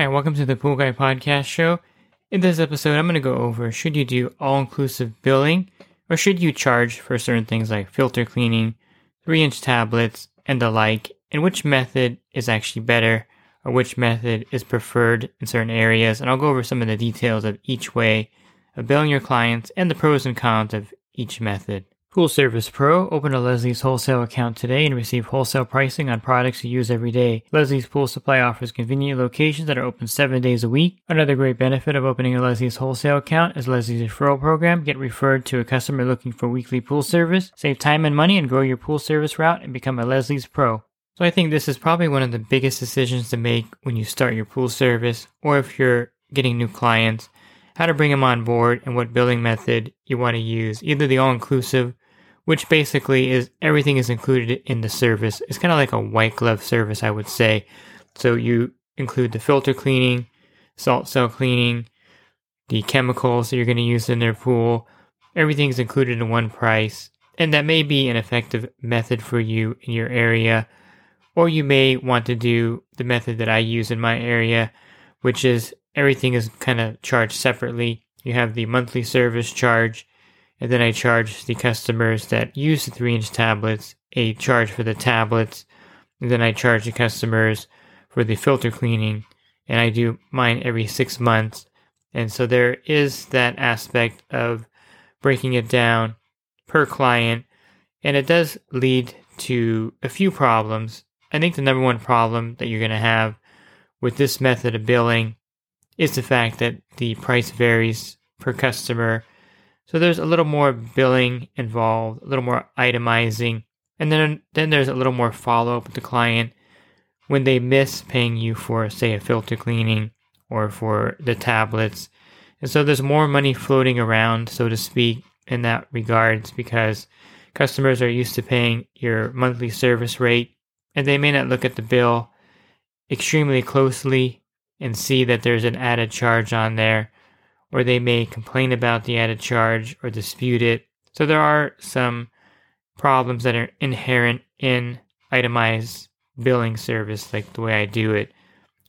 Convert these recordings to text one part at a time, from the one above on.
Hi, welcome to the Pool Guy Podcast Show. In this episode, I'm going to go over should you do all inclusive billing or should you charge for certain things like filter cleaning, 3 inch tablets, and the like, and which method is actually better or which method is preferred in certain areas. And I'll go over some of the details of each way of billing your clients and the pros and cons of each method. Pool Service Pro. Open a Leslie's wholesale account today and receive wholesale pricing on products you use every day. Leslie's Pool Supply offers convenient locations that are open seven days a week. Another great benefit of opening a Leslie's wholesale account is Leslie's referral program. Get referred to a customer looking for weekly pool service. Save time and money and grow your pool service route and become a Leslie's Pro. So I think this is probably one of the biggest decisions to make when you start your pool service or if you're getting new clients, how to bring them on board and what billing method you want to use. Either the all inclusive, which basically is everything is included in the service. It's kind of like a white glove service, I would say. So you include the filter cleaning, salt cell cleaning, the chemicals that you're going to use in their pool. Everything's included in one price. And that may be an effective method for you in your area or you may want to do the method that I use in my area, which is everything is kind of charged separately. You have the monthly service charge, and then I charge the customers that use the 3 inch tablets a charge for the tablets, and then I charge the customers for the filter cleaning, and I do mine every six months. And so there is that aspect of breaking it down per client, and it does lead to a few problems I think the number one problem that you're going to have with this method of billing is the fact that the price varies per customer. So there's a little more billing involved, a little more itemizing, and then then there's a little more follow up with the client when they miss paying you for say a filter cleaning or for the tablets. And so there's more money floating around, so to speak, in that regards because customers are used to paying your monthly service rate and they may not look at the bill extremely closely and see that there's an added charge on there, or they may complain about the added charge or dispute it. So there are some problems that are inherent in itemized billing service, like the way I do it.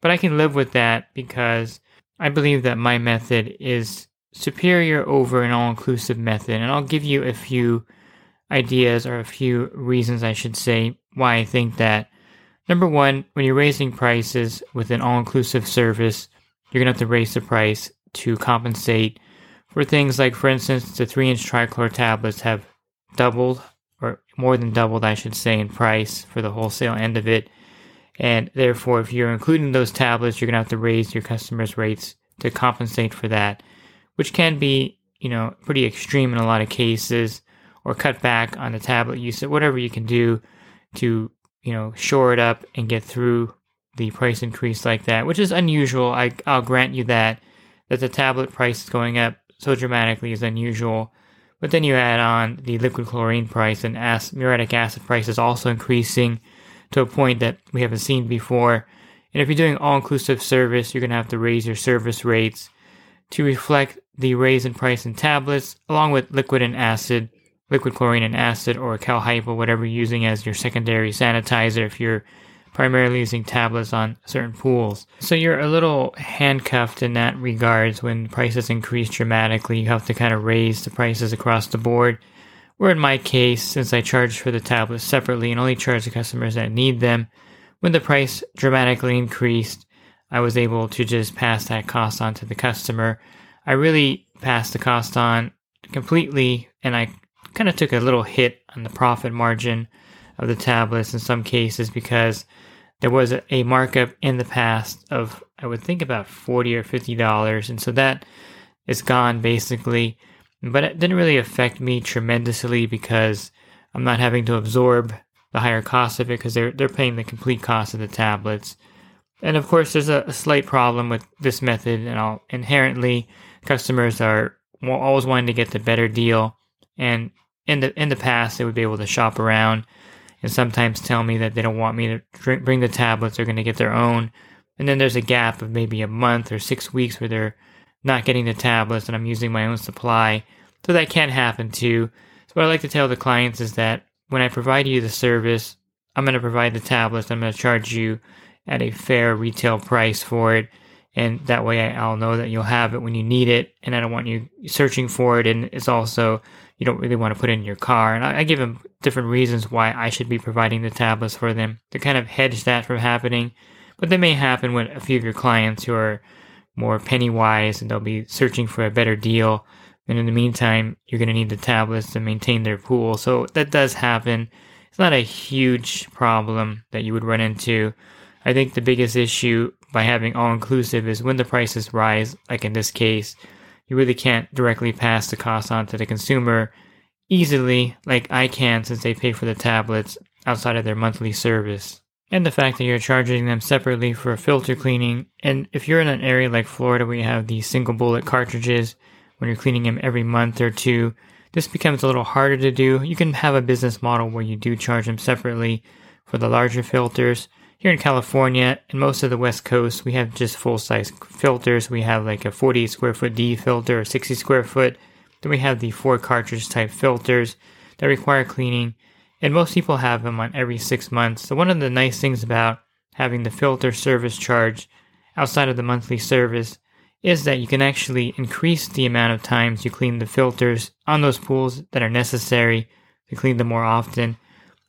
But I can live with that because I believe that my method is superior over an all inclusive method. And I'll give you a few ideas or a few reasons, I should say, why I think that. Number one, when you're raising prices with an all inclusive service, you're going to have to raise the price to compensate for things like, for instance, the 3 inch trichlor tablets have doubled, or more than doubled, I should say, in price for the wholesale end of it. And therefore, if you're including those tablets, you're going to have to raise your customers' rates to compensate for that, which can be, you know, pretty extreme in a lot of cases, or cut back on the tablet usage, whatever you can do to you know shore it up and get through the price increase like that, which is unusual. I I'll grant you that that the tablet price is going up so dramatically is unusual. But then you add on the liquid chlorine price and as- muriatic acid price is also increasing to a point that we haven't seen before. And if you're doing all inclusive service, you're going to have to raise your service rates to reflect the raise in price in tablets, along with liquid and acid liquid chlorine and acid or cal hypo, whatever you're using as your secondary sanitizer if you're primarily using tablets on certain pools. So you're a little handcuffed in that regards when prices increase dramatically. You have to kind of raise the prices across the board. Or in my case, since I charge for the tablets separately and only charge the customers that need them, when the price dramatically increased, I was able to just pass that cost on to the customer. I really passed the cost on completely and I kind of took a little hit on the profit margin of the tablets in some cases because there was a, markup in the past of I would think about forty or fifty dollars, and so that is gone basically. But it didn't really affect me tremendously because I'm not having to absorb the higher cost of it because they're they're paying the complete cost of the tablets. And of course, there's a, a slight problem with this method, and all inherently, customers are always wanting to get the better deal. And in the in the past, they would be able to shop around and sometimes tell me that they don't want me to bring the tablets; they're going to get their own. And then there's a gap of maybe a month or six weeks where they're not getting the tablets, and I'm using my own supply. So that can happen too. So what I like to tell the clients is that when I provide you the service, I'm going to provide the tablets. I'm going to charge you at a fair retail price for it. And that way I'll know that you'll have it when you need it. And I don't want you searching for it. And it's also, you don't really want to put it in your car. And I, I give them different reasons why I should be providing the tablets for them to kind of hedge that from happening. But that may happen with a few of your clients who are more penny wise and they'll be searching for a better deal. And in the meantime, you're going to need the tablets to maintain their pool. So that does happen. It's not a huge problem that you would run into. I think the biggest issue by having all inclusive is when the prices rise, like in this case, you really can't directly pass the cost on to the consumer easily, like I can since they pay for the tablets outside of their monthly service. And the fact that you're charging them separately for filter cleaning. And if you're in an area like Florida where you have these single bullet cartridges, when you're cleaning them every month or two, this becomes a little harder to do. You can have a business model where you do charge them separately for the larger filters. Here in California and most of the West Coast, we have just full size filters. We have like a 40 square foot D filter or 60 square foot. Then we have the four cartridge type filters that require cleaning. And most people have them on every six months. So, one of the nice things about having the filter service charge outside of the monthly service is that you can actually increase the amount of times you clean the filters on those pools that are necessary to clean them more often.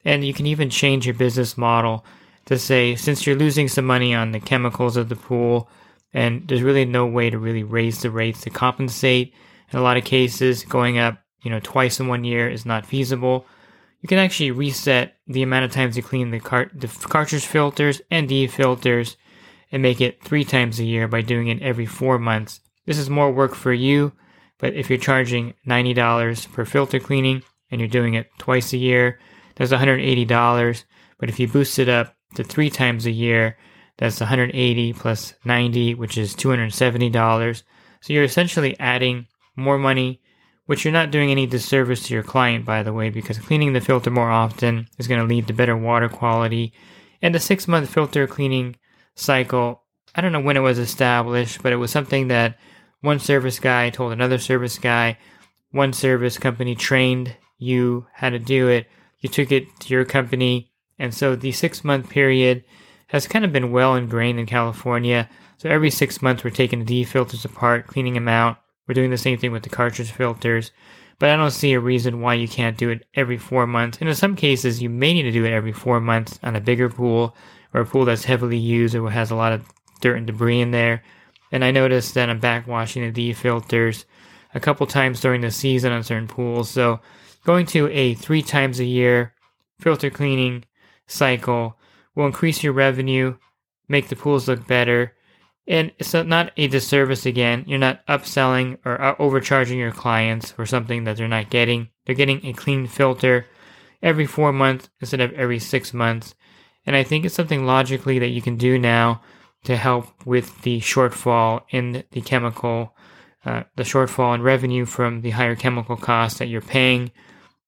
And you can even change your business model to say, since you're losing some money on the chemicals of the pool, and there's really no way to really raise the rates to compensate. In a lot of cases, going up, you know, twice in one year is not feasible. You can actually reset the amount of times you clean the, cart- the cartridge filters and the filters and make it three times a year by doing it every four months. This is more work for you, but if you're charging $90 per filter cleaning and you're doing it twice a year, that's $180. But if you boost it up to three times a year, that's 180 plus 90, which is $270. So you're essentially adding more money, which you're not doing any disservice to your client, by the way, because cleaning the filter more often is going to lead to better water quality. And the six month filter cleaning cycle, I don't know when it was established, but it was something that one service guy told another service guy. One service company trained you how to do it. You took it to your company. And so the six month period has kind of been well ingrained in California. So every six months, we're taking the D filters apart, cleaning them out. We're doing the same thing with the cartridge filters. But I don't see a reason why you can't do it every four months. And in some cases, you may need to do it every four months on a bigger pool or a pool that's heavily used or has a lot of dirt and debris in there. And I noticed that I'm backwashing the D filters a couple times during the season on certain pools. So going to a three times a year filter cleaning cycle will increase your revenue, make the pools look better, and it's not a disservice again. You're not upselling or uh, overcharging your clients for something that they're not getting. They're getting a clean filter every four months instead of every six months. And I think it's something logically that you can do now to help with the shortfall in the chemical, uh, the shortfall in revenue from the higher chemical costs that you're paying.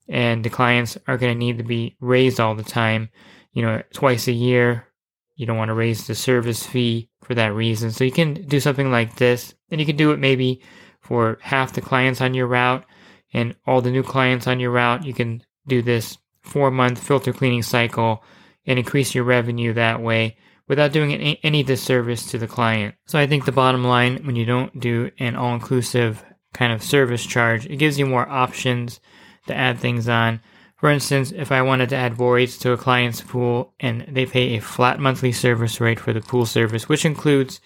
And the clients are going to need to be raised all the time, you know, twice a year. You don't want to raise the service fee for that reason. So you can do something like this, and you can do it maybe for half the clients on your route and all the new clients on your route. You can do this four month filter cleaning cycle and increase your revenue that way without doing any, disservice to the client. So I think the bottom line, when you don't do an all inclusive kind of service charge, it gives you more options to add things on. For instance, if I wanted to add voids to a client's pool and they pay a flat monthly service rate for the pool service, which includes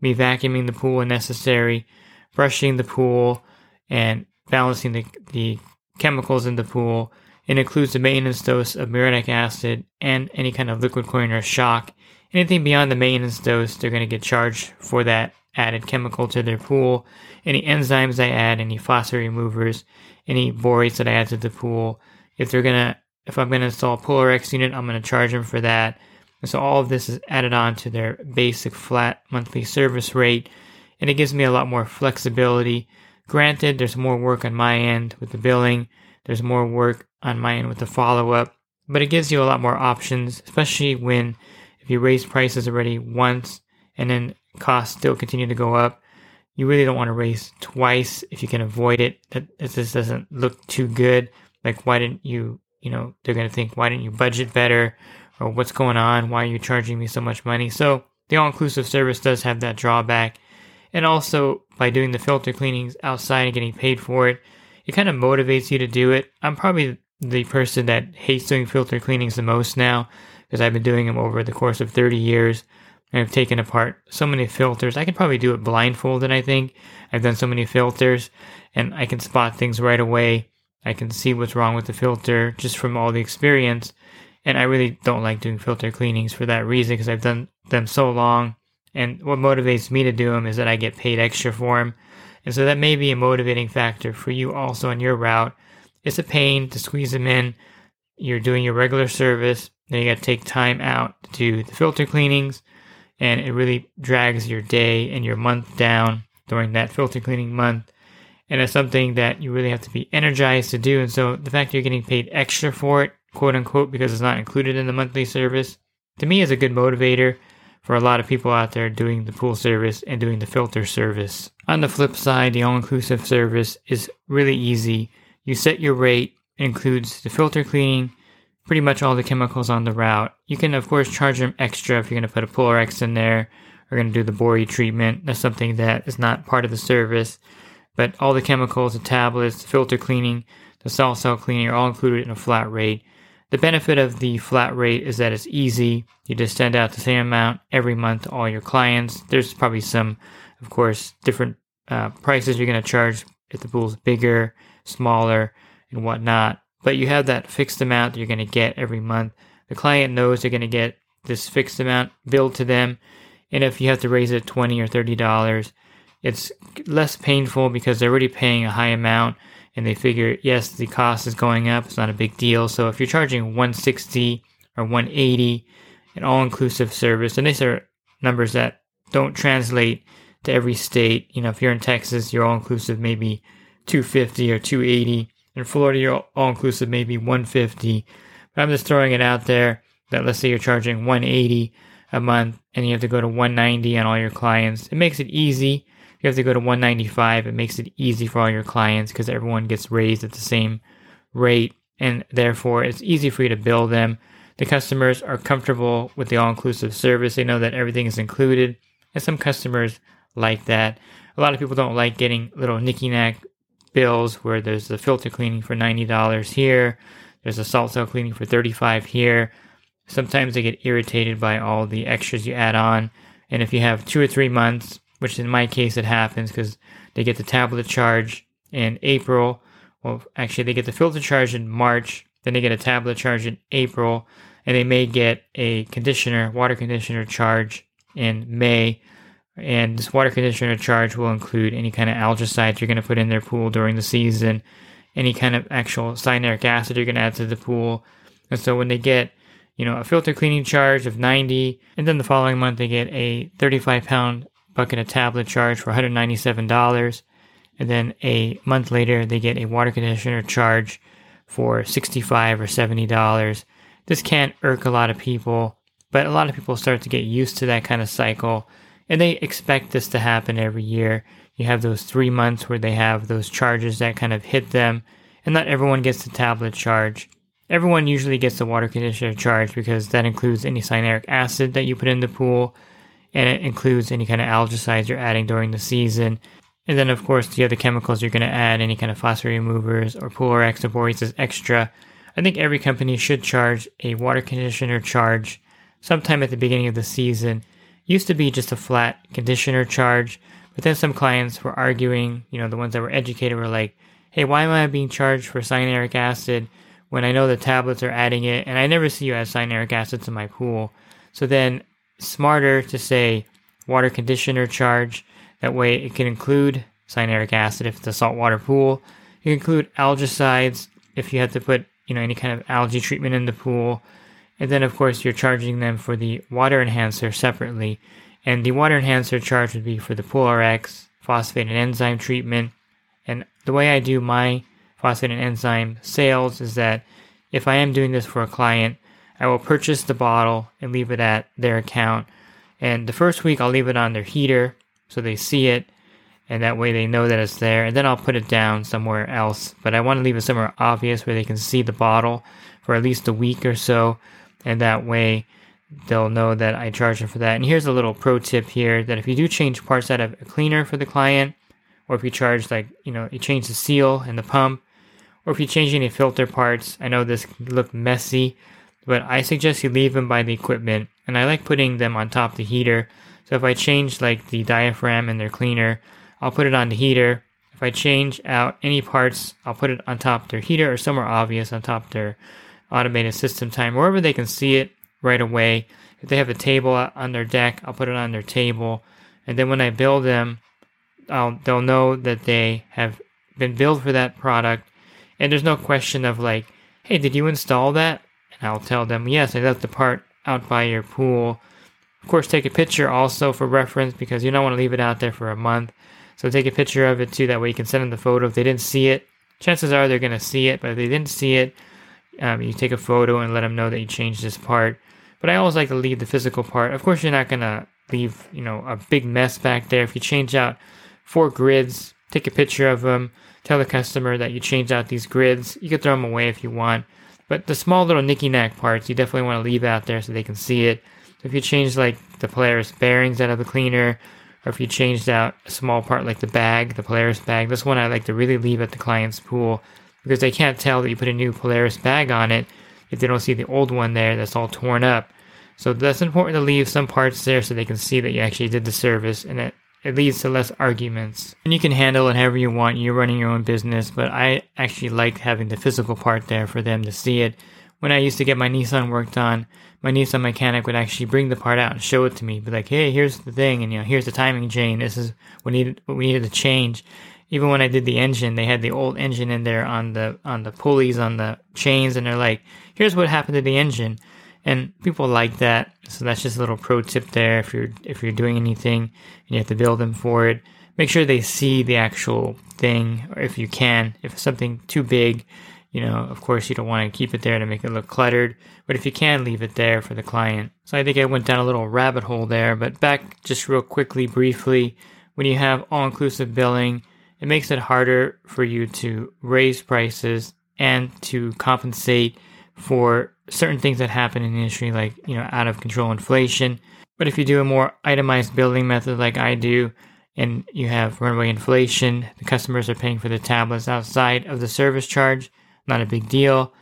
me vacuuming the pool when necessary, brushing the pool, and balancing the, the chemicals in the pool, it includes the maintenance dose of muriatic acid and any kind of liquid chlorine or shock. Anything beyond the maintenance dose, they're going to get charged for that added chemical to their pool. Any enzymes I add, any phosphate removers, any borates that I add to the pool, if they're to if I'm to install a Pool RX unit, I'm to charge them for that. And so all of this is added on to their basic flat monthly service rate, and it gives me a lot more flexibility. Granted, there's more work on my end with the billing, there's more work on my end with the follow up, but it gives you a lot more options, especially when if you raise prices already once and then costs still continue to go up. You really don't want to raise twice if you can avoid it. That it just doesn't look too good. Like, why didn't you, you know, they're going to think, why didn't you budget better? Or what's going on? Why are you charging me so much money? So, the all inclusive service does have that drawback. And also, by doing the filter cleanings outside and getting paid for it, it kind of motivates you to do it. I'm probably the person that hates doing filter cleanings the most now because I've been doing them over the course of 30 years. I've taken apart so many filters. I can probably do it blindfolded, I think. I've done so many filters and I can spot things right away. I can see what's wrong with the filter just from all the experience. And I really don't like doing filter cleanings for that reason because I've done them so long. And what motivates me to do them is that I get paid extra for them. And so that may be a motivating factor for you also on your route. It's a pain to squeeze them in. You're doing your regular service, then you got to take time out to do the filter cleanings and it really drags your day and your month down during that filter cleaning month. And it's something that you really have to be energized to do. And so the fact you're getting paid extra for it, quote unquote, because it's not included in the monthly service, to me is a good motivator for a lot of people out there doing the pool service and doing the filter service. On the flip side, the all inclusive service is really easy. You set your rate, includes the filter cleaning, pretty much all the chemicals on the route. You can, of course, charge them extra if you're going to put a Pool RX in there or going to do the Bori treatment. That's something that is not part of the service. But all the chemicals, the tablets, the filter cleaning, the salt cell cleaning are all included in a flat rate. The benefit of the flat rate is that it's easy. You just send out the same amount every month to all your clients. There's probably some, of course, different uh, prices you're going to charge if the pool's bigger, smaller, and whatnot but you have that fixed amount that you're going to get every month. The client knows they're going to get this fixed amount billed to them, and if you have to raise it twenty or thirty dollars, it's less painful because they're already paying a high amount, and they figure yes, the cost is going up. It's not a big deal. So if you're charging one sixty or one eighty, an all-inclusive service, and these are numbers that don't translate to every state. You know, if you're in Texas, your all-inclusive maybe 250 or 280 in Florida, you're all inclusive, maybe 150. But I'm just throwing it out there that let's say you're charging 180 a month and you have to go to 190 on all your clients. It makes it easy. You have to go to 195. It makes it easy for all your clients because everyone gets raised at the same rate. And therefore, it's easy for you to bill them. The customers are comfortable with the all inclusive service. They know that everything is included. And some customers like that. A lot of people don't like getting little nicky knack bills where there's the filter cleaning for $90 here, there's a salt cell cleaning for 35 here. Sometimes they get irritated by all the extras you add on. And if you have two or three months, which in my case it happens because they get the tablet charge in April. Well, actually, they get the filter charge in March, then they get a tablet charge in April, and they may get a conditioner, water conditioner charge in May. And this water conditioner charge will include any kind of algicides you're going to put in their pool during the season, any kind of actual cyanuric acid you're going to add to the pool. And so when they get, you know, a filter cleaning charge of 90, and then the following month they get a 35 pound bucket of tablet charge for $197. And then a month later they get a water conditioner charge for 65 or $70. This can't irk a lot of people, but a lot of people start to get used to that kind of cycle and they expect this to happen every year. You have those three months where they have those charges that kind of hit them, and not everyone gets the tablet charge. Everyone usually gets the water conditioner charge because that includes any cyanuric acid that you put in the pool, and it includes any kind of algicides you're adding during the season. And then, of course, the other chemicals you're going to add, any kind of phosphate removers or Pool RX or borates is extra. I think every company should charge a water conditioner charge sometime at the beginning of the season used to be just a flat conditioner charge, but then some clients were arguing, you know, the ones that were educated were like, hey, why am I being charged for cyanuric acid when I know the tablets are adding it and I never see you add cyanuric acid to my pool? So then, smarter to say water conditioner charge. That way, it can include cyanuric acid if it's a saltwater pool. You can include algicides if you have to put you know, any kind of algae treatment in the pool. And then, of course, you're charging them for the water enhancer separately. And the water enhancer charge would be for the Pool RX, phosphate and enzyme treatment. And the way I do my phosphate and enzyme sales is that if I am doing this for a client, I will purchase the bottle and leave it at their account. And the first week, I'll leave it on their heater so they see it, and that way they know that it's there. And then I'll put it down somewhere else. But I want to leave it somewhere obvious where they can see the bottle for at least a week or so, and that way they'll know that I charge them for that. And here's a little pro tip here that if you do change parts out of a cleaner for the client, or if you charge like you know you change the seal and the pump, or if you change any filter parts, I know this can look messy, but I suggest you leave them by the equipment. And I like putting them on top the heater. So if I change like the diaphragm and their cleaner, I'll put it on the heater. If I change out any parts, I'll put it on top their heater or somewhere obvious on top their automated system time, wherever they can see it right away. If they have a table on their deck, I'll put it on their table. And then when I build them, I'll, they'll know that they have been billed for that product. And there's no question of like, hey, did you install that? And I'll tell them, yes, I left the part out by your pool. Of course, take a picture also for reference because you don't want to leave it out there for a month. So take a picture of it too. That way you can send them the photo. If they didn't see it, chances are they're going to see it. But if they didn't see it, um, you take a photo and let them know that you changed this part. But I always like to leave the physical part. Of course, you're not to leave, you know, a big mess back there. If you change out four grids, take a picture of them, tell the customer that you changed out these grids. You can throw them away if you want. But the small little nicky knack parts, you definitely want to leave out there so they can see it. So if you change like the Polaris bearings out of the cleaner, or if you changed out a small part like the bag, the Polaris bag, this one I like to really leave at the client's pool because they can't tell that you put a new Polaris bag on it if they don't see the old one there that's all torn up. So that's important to leave some parts there so they can see that you actually did the service and it, it leads to less arguments. And you can handle it however you want. You're running your own business, but I actually like having the physical part there for them to see it. When I used to get my Nissan worked on, my Nissan mechanic would actually bring the part out and show it to me. Be like, "Hey, here's the thing, and you know, here's the timing chain. This is what needed what we needed to change." Even when I did the engine, they had the old engine in there on the on the pulleys on the chains, and they're like, "Here's what happened to the engine." And people like that, so that's just a little pro tip there. If you're if you're doing anything and you have to build them for it, make sure they see the actual thing, or if you can, if it's something too big, you know, of course, you don't want to keep it there to make it look cluttered, but if you can, leave it there for the client. So I think I went down a little rabbit hole there, but back just real quickly, briefly, when you have all inclusive billing, it makes it harder for you to raise prices and to compensate for certain things that happen in the industry, like, you know, out of control inflation. But if you do a more itemized billing method like I do, and you have runaway inflation, the customers are paying for the tablets outside of the service charge, not a big deal.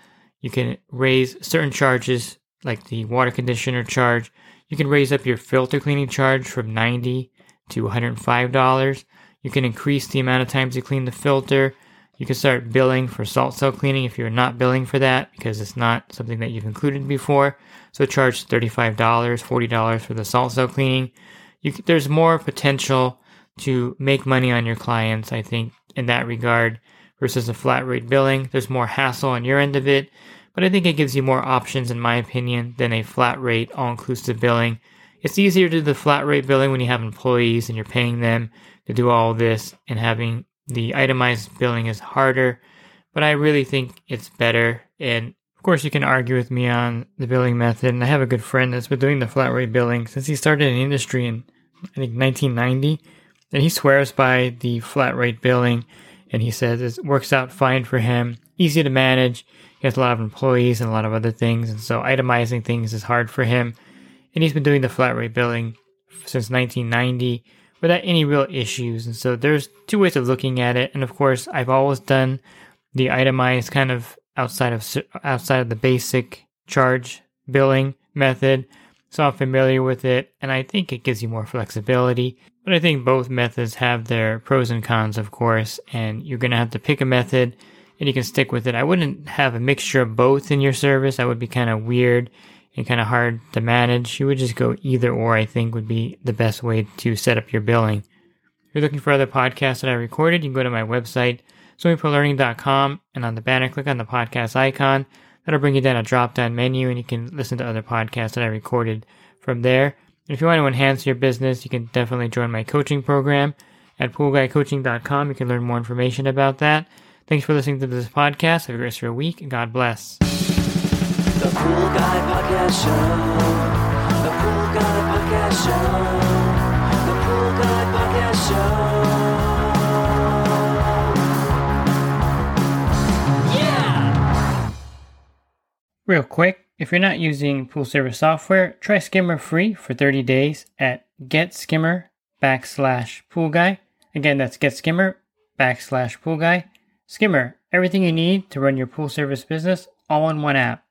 You can raise certain charges like the water conditioner charge. You can raise up your filter cleaning charge from 90 to $105. You can increase the amount of times you clean the filter. You can start billing for salt cell cleaning if you're not billing for that because it's not something that you've included before. So charge $35, $40 for the salt cell cleaning. You, there's more potential to make money on your clients, I think, in that regard versus a flat rate billing. There's more hassle on your end of it, but I think it gives you more options, in my opinion, than a flat rate all inclusive billing. It's easier to do the flat rate billing when you have employees and you're paying them to do all this, and having the itemized billing is harder, but I really think it's better. And of course, you can argue with me on the billing method. And I have a good friend that's been doing the flat rate billing since he started in the industry in, I think, 1990. And he swears by the flat rate billing and he says it works out fine for him. Easy to manage. He has a lot of employees and a lot of other things, and so itemizing things is hard for him. And he's been doing the flat rate billing since 1990 without any real issues. And so there's two ways of looking at it. And of course, I've always done the itemized kind of outside of outside of the basic charge billing method. So I'm familiar with it, and I think it gives you more flexibility. But I think both methods have their pros and cons, of course, and you're going to have to pick a method and you can stick with it. I wouldn't have a mixture of both in your service. That would be kind of weird and kind of hard to manage. You would just go either or, I think, would be the best way to set up your billing. If you're looking for other podcasts that I recorded, you can go to my website, swimmingpoollearning.com, and on the banner, click on the podcast icon. That'll bring you down a drop down menu, and you can listen to other podcasts that I recorded from there. And if you want to enhance your business, you can definitely join my coaching program at poolguycoaching.com. You can learn more information about that. Thanks for listening to this podcast. Have a great rest of your week, and God bless. The Pool Guy Podcast Show. The Pool Guy Podcast Show. The Pool Guy Podcast Show. Yeah! Real quick, if you're not using pool service software, try Skimmer free for 30 days at getskimmer backslash pool guy. Again, that's getskimmer backslash pool guy. Skimmer, everything you need to run your pool service business all in one app.